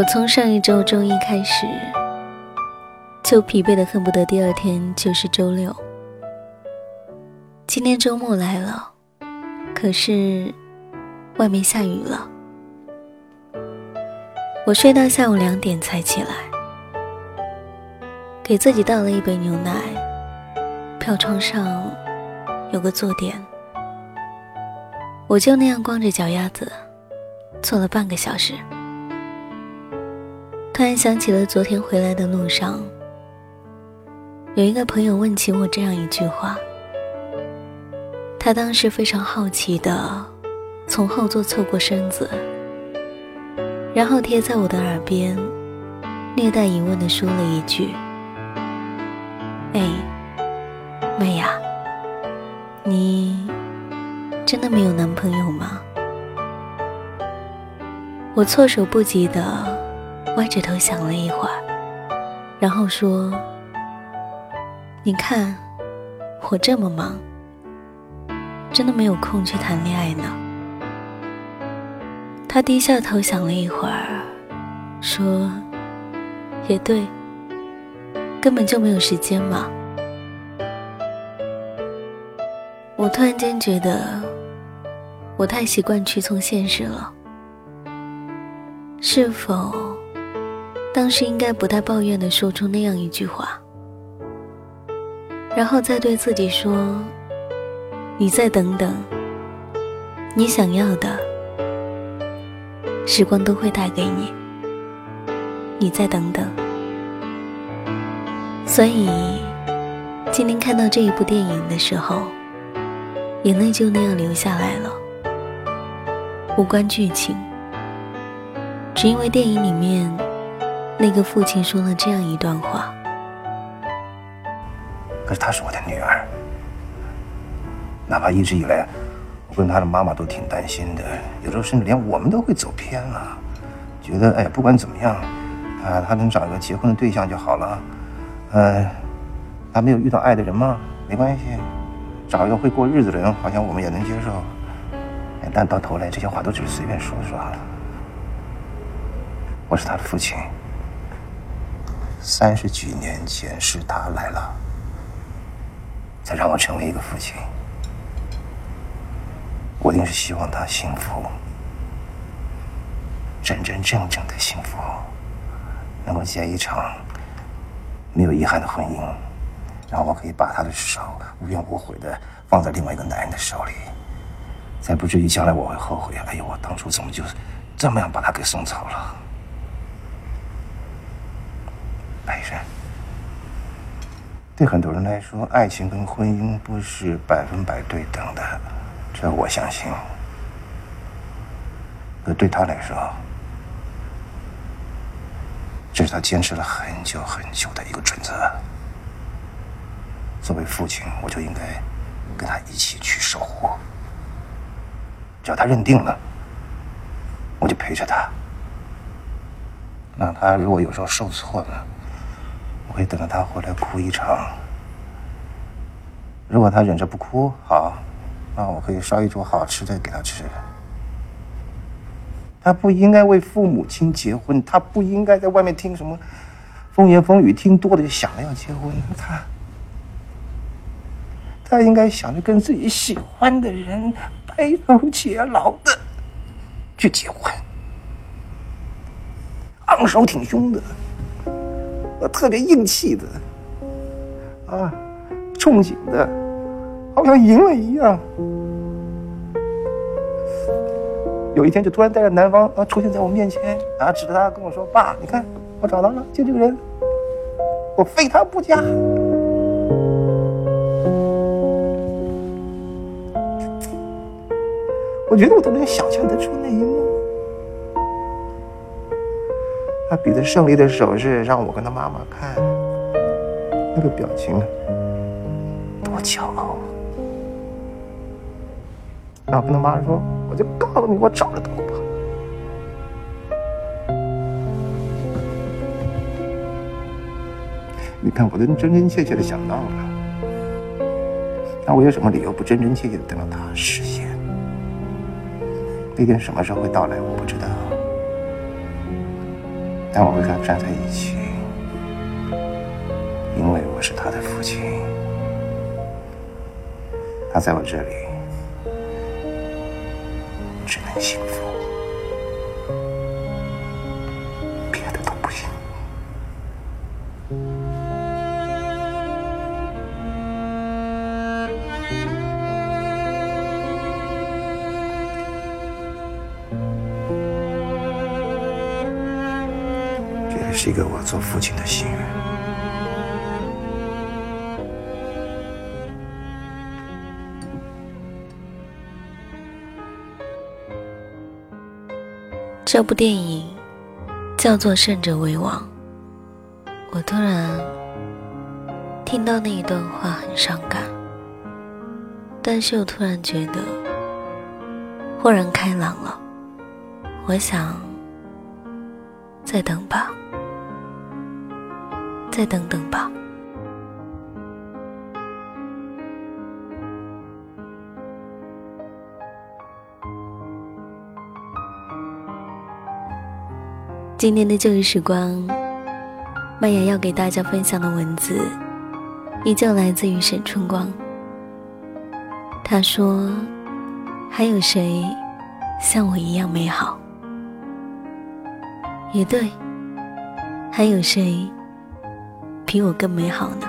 我从上一周周一开始，就疲惫的恨不得第二天就是周六。今天周末来了，可是外面下雨了。我睡到下午两点才起来，给自己倒了一杯牛奶，飘窗上有个坐垫，我就那样光着脚丫子坐了半个小时。突然想起了昨天回来的路上，有一个朋友问起我这样一句话。他当时非常好奇的从后座侧过身子，然后贴在我的耳边，略带疑问的说了一句：“哎，妹呀，你真的没有男朋友吗？”我措手不及的歪着头想了一会儿，然后说：“你看，我这么忙。”真的没有空去谈恋爱呢。他低下头想了一会儿，说：“也对，根本就没有时间嘛。”我突然间觉得，我太习惯屈从现实了。是否当时应该不带抱怨的说出那样一句话，然后再对自己说？你再等等，你想要的，时光都会带给你。你再等等。所以，今天看到这一部电影的时候，眼泪就那样流下来了。无关剧情，只因为电影里面那个父亲说了这样一段话。可是她是我的女儿。哪怕一直以来，我跟她的妈妈都挺担心的，有时候甚至连我们都会走偏了，觉得哎，不管怎么样，啊，她能找一个结婚的对象就好了，嗯，她没有遇到爱的人吗？没关系，找一个会过日子的人，好像我们也能接受。但到头来，这些话都只是随便说说了。我是他的父亲，三十几年前是他来了，才让我成为一个父亲。我一定是希望他幸福，真真正正的幸福，能够结一场没有遗憾的婚姻，然后我可以把他的手无怨无悔的放在另外一个男人的手里，才不至于将来我会后悔。哎呦，我当初怎么就这么样把他给送走了？白人，对很多人来说，爱情跟婚姻不是百分百对等的。这我相信，可对他来说，这是他坚持了很久很久的一个准则。作为父亲，我就应该跟他一起去守护。只要他认定了，我就陪着他。那他如果有时候受挫了，会等着他回来哭一场。如果他忍着不哭，好。那我可以烧一桌好吃的给他吃。他不应该为父母亲结婚，他不应该在外面听什么风言风语，听多了就想着要结婚。他，他应该想着跟自己喜欢的人白头偕老的去结婚，昂首挺胸的，特别硬气的，啊，憧憬的。好像赢了一样。有一天就突然带着男方啊出现在我面前啊，指着他跟我说：“爸，你看我找到了，就这个人，我非他不嫁。”我觉得我都能想象得出那一幕。他比着胜利的手势让我跟他妈妈看，那个表情，多骄傲啊。然后跟他妈说：“我就告诉你，我找得到吧。”你看，我都真真切切的想到了。那我有什么理由不真真切切的等到它实现？那天什么时候会到来，我不知道。但我会跟他站在一起，因为我是他的父亲。他在我这里只能幸福，做父亲的心愿。这部电影叫做《胜者为王》。我突然听到那一段话很伤感，但是又突然觉得豁然开朗了。我想再等吧。再等等吧。今天的旧日时光，麦雅要给大家分享的文字，依旧来自于沈春光。他说：“还有谁像我一样美好？”也对，还有谁？比我更美好呢。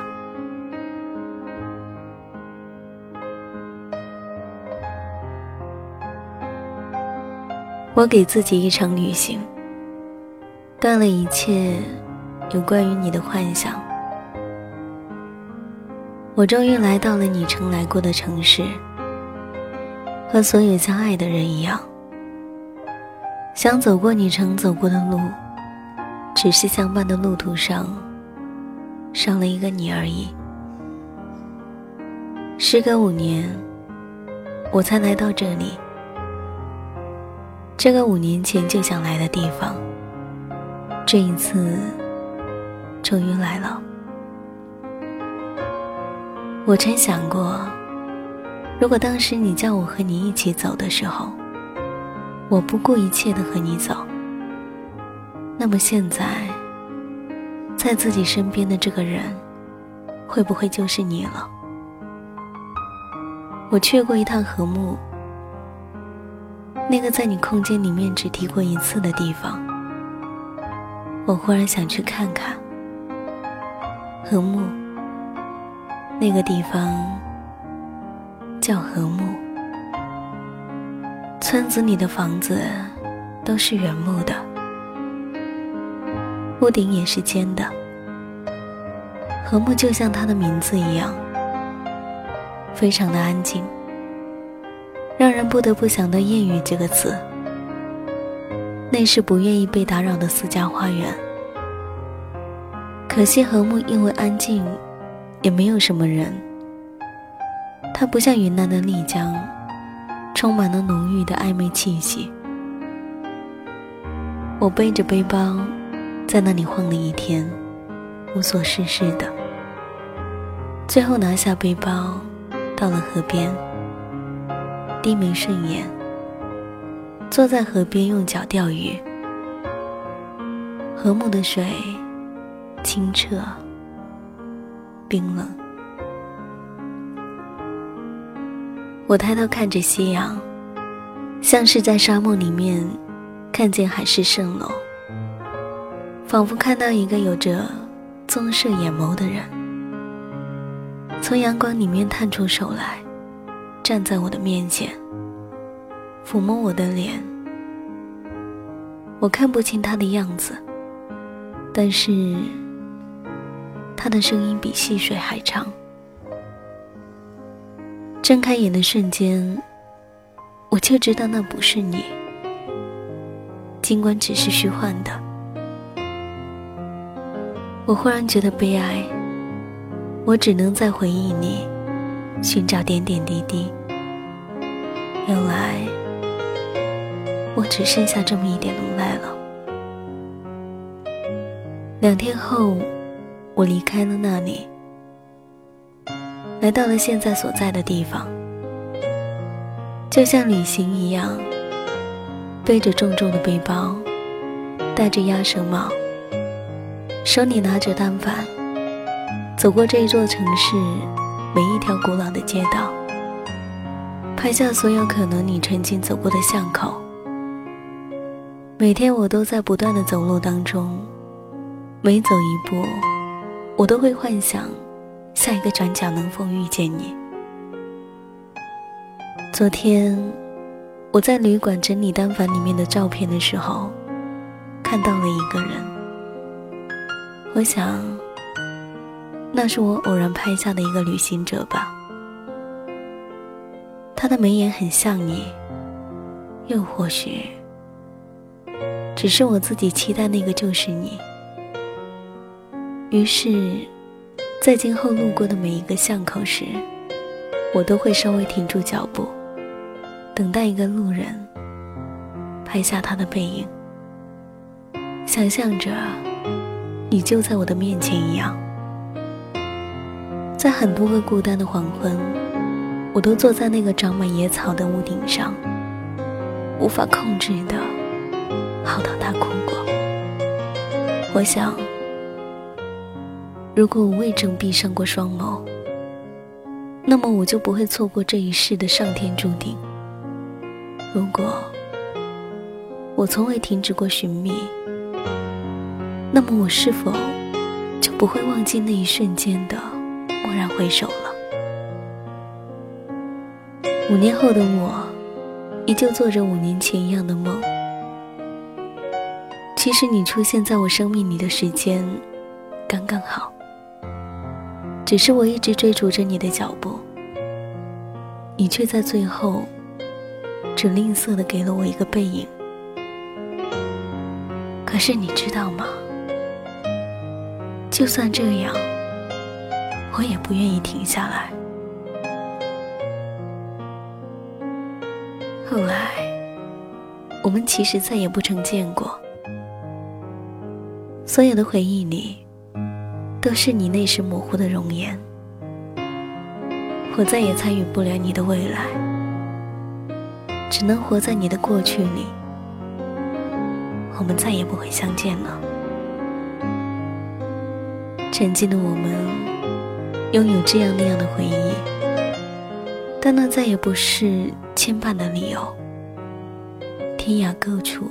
我给自己一场旅行，断了一切有关于你的幻想。我终于来到了你曾来过的城市，和所有相爱的人一样，想走过你曾走过的路，只是相伴的路途上。少了一个你而已。时隔五年，我才来到这里。这个五年前就想来的地方，这一次终于来了。我曾想过，如果当时你叫我和你一起走的时候，我不顾一切的和你走，那么现在。在自己身边的这个人，会不会就是你了？我去过一趟和睦，那个在你空间里面只提过一次的地方，我忽然想去看看。和睦，那个地方叫和睦，村子里的房子都是原木的。屋顶也是尖的，和睦就像它的名字一样，非常的安静，让人不得不想到“谚语”这个词。那是不愿意被打扰的私家花园。可惜和睦因为安静，也没有什么人。它不像云南的丽江，充满了浓郁的暧昧气息。我背着背包。在那里晃了一天，无所事事的。最后拿下背包，到了河边，低眉顺眼，坐在河边用脚钓鱼。和睦的水，清澈，冰冷。我抬头看着夕阳，像是在沙漠里面看见海市蜃楼。仿佛看到一个有着棕色眼眸的人，从阳光里面探出手来，站在我的面前，抚摸我的脸。我看不清他的样子，但是他的声音比细水还长。睁开眼的瞬间，我就知道那不是你，尽管只是虚幻的。我忽然觉得悲哀，我只能在回忆里寻找点点滴滴。原来我只剩下这么一点能耐了。两天后，我离开了那里，来到了现在所在的地方，就像旅行一样，背着重重的背包，戴着鸭舌帽。手里拿着单反，走过这一座城市每一条古老的街道，拍下所有可能你曾经走过的巷口。每天我都在不断的走路当中，每走一步，我都会幻想下一个转角能否遇见你。昨天我在旅馆整理单反里面的照片的时候，看到了一个人。我想，那是我偶然拍下的一个旅行者吧。他的眉眼很像你，又或许。只是我自己期待那个就是你。于是，在今后路过的每一个巷口时，我都会稍微停住脚步，等待一个路人拍下他的背影，想象着你就在我的面前一样。在很多个孤单的黄昏，我都坐在那个长满野草的屋顶上，无法控制的。嚎啕大哭过。我想，如果我未曾闭上过双眸，那么我就不会错过这一世的上天注定。如果我从未停止过寻觅，那么我是否就不会忘记那一瞬间的蓦然回首了？五年后的我，依旧做着五年前一样的梦。其实你出现在我生命里的时间刚刚好，只是我一直追逐着你的脚步，你却在最后只吝啬的给了我一个背影。可是你知道吗？就算这样，我也不愿意停下来。后来，我们其实再也不曾见过。所有的回忆里，都是你那时模糊的容颜。我再也参与不了你的未来，只能活在你的过去里。我们再也不会相见了。曾经的我们，拥有这样那样的回忆，但那再也不是牵绊的理由。天涯各处，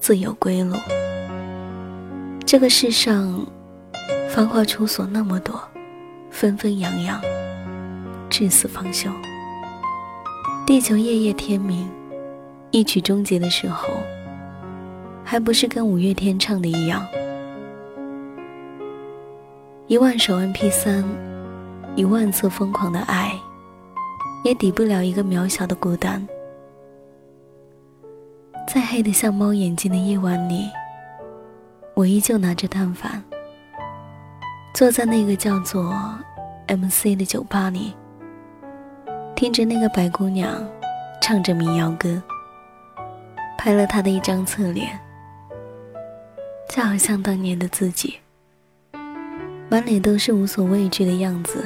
自有归路。这个世上，繁华处所那么多，纷纷扬扬，至死方休。地球夜夜天明，一曲终结的时候，还不是跟五月天唱的一样？一万首 MP 三，一万次疯狂的爱，也抵不了一个渺小的孤单。在黑的像猫眼睛的夜晚里。我依旧拿着单反，坐在那个叫做 “MC” 的酒吧里，听着那个白姑娘唱着民谣歌，拍了她的一张侧脸，就好像当年的自己，满脸都是无所畏惧的样子。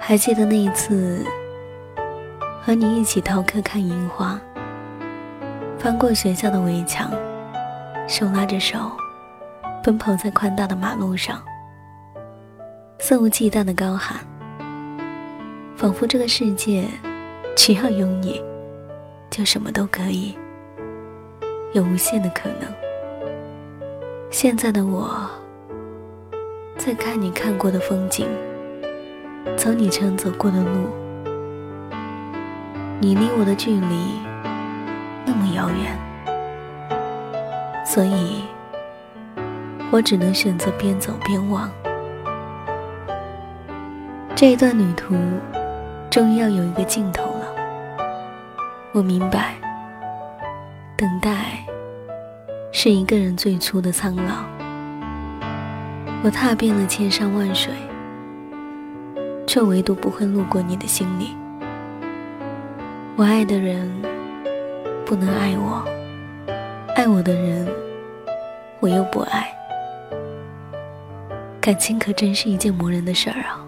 还记得那一次，和你一起逃课看樱花，翻过学校的围墙。手拉着手，奔跑在宽大的马路上，肆无忌惮的高喊，仿佛这个世界只要有你，就什么都可以，有无限的可能。现在的我，在看你看过的风景，走你曾走过的路，你离我的距离那么遥远。所以，我只能选择边走边忘。这一段旅途，终于要有一个尽头了。我明白，等待是一个人最初的苍老。我踏遍了千山万水，却唯独不会路过你的心里。我爱的人，不能爱我；爱我的人。我又不爱，感情可真是一件磨人的事儿啊！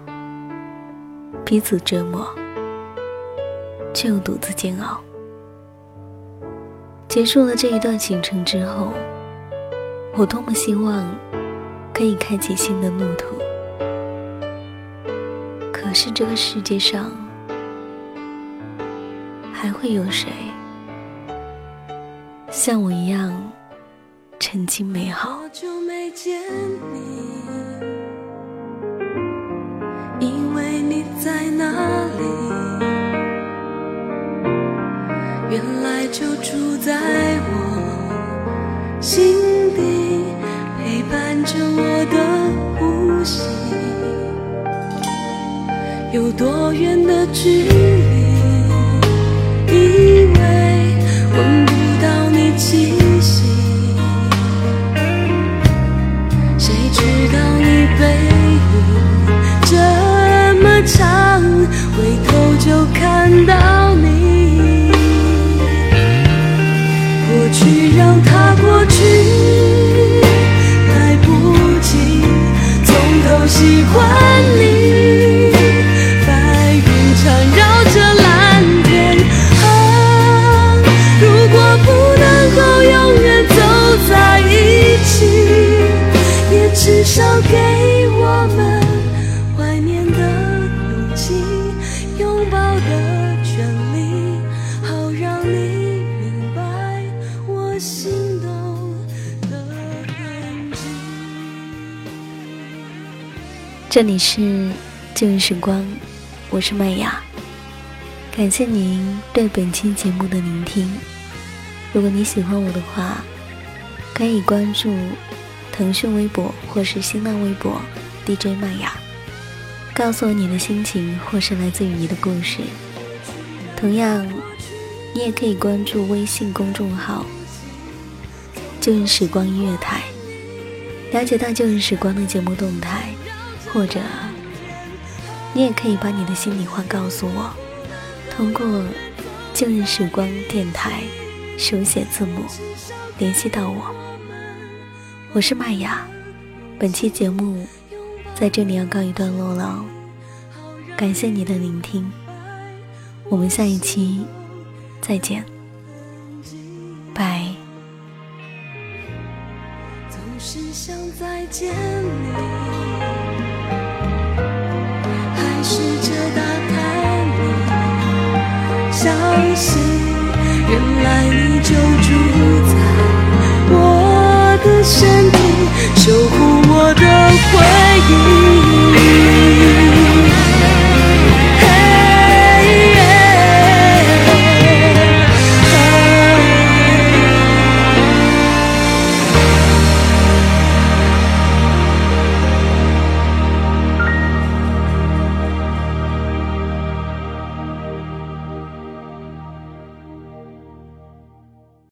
彼此折磨，却又独自煎熬。结束了这一段行程之后，我多么希望可以开启新的路途，可是这个世界上还会有谁像我一样曾经美好？好久没见你，以为你在哪里？原来就住在我心有多远的距离？以为闻不到你气息。谁知道你背影这么长，回头就看到你。过去让它过去，来不及从头喜欢这里是旧日时光，我是麦雅，感谢您对本期节目的聆听。如果你喜欢我的话，可以关注腾讯微博或是新浪微博 DJ 麦雅，告诉我你的心情或是来自于你的故事。同样，你也可以关注微信公众号“旧日时光音乐台”，了解到旧日时光的节目动态。或者，你也可以把你的心里话告诉我，通过“旧日时光”电台手写字母联系到我。我是麦雅，本期节目在这里要告一段落了，感谢你的聆听，我们下一期再见，拜。总是想再见。原来你就住在我的身体，守护我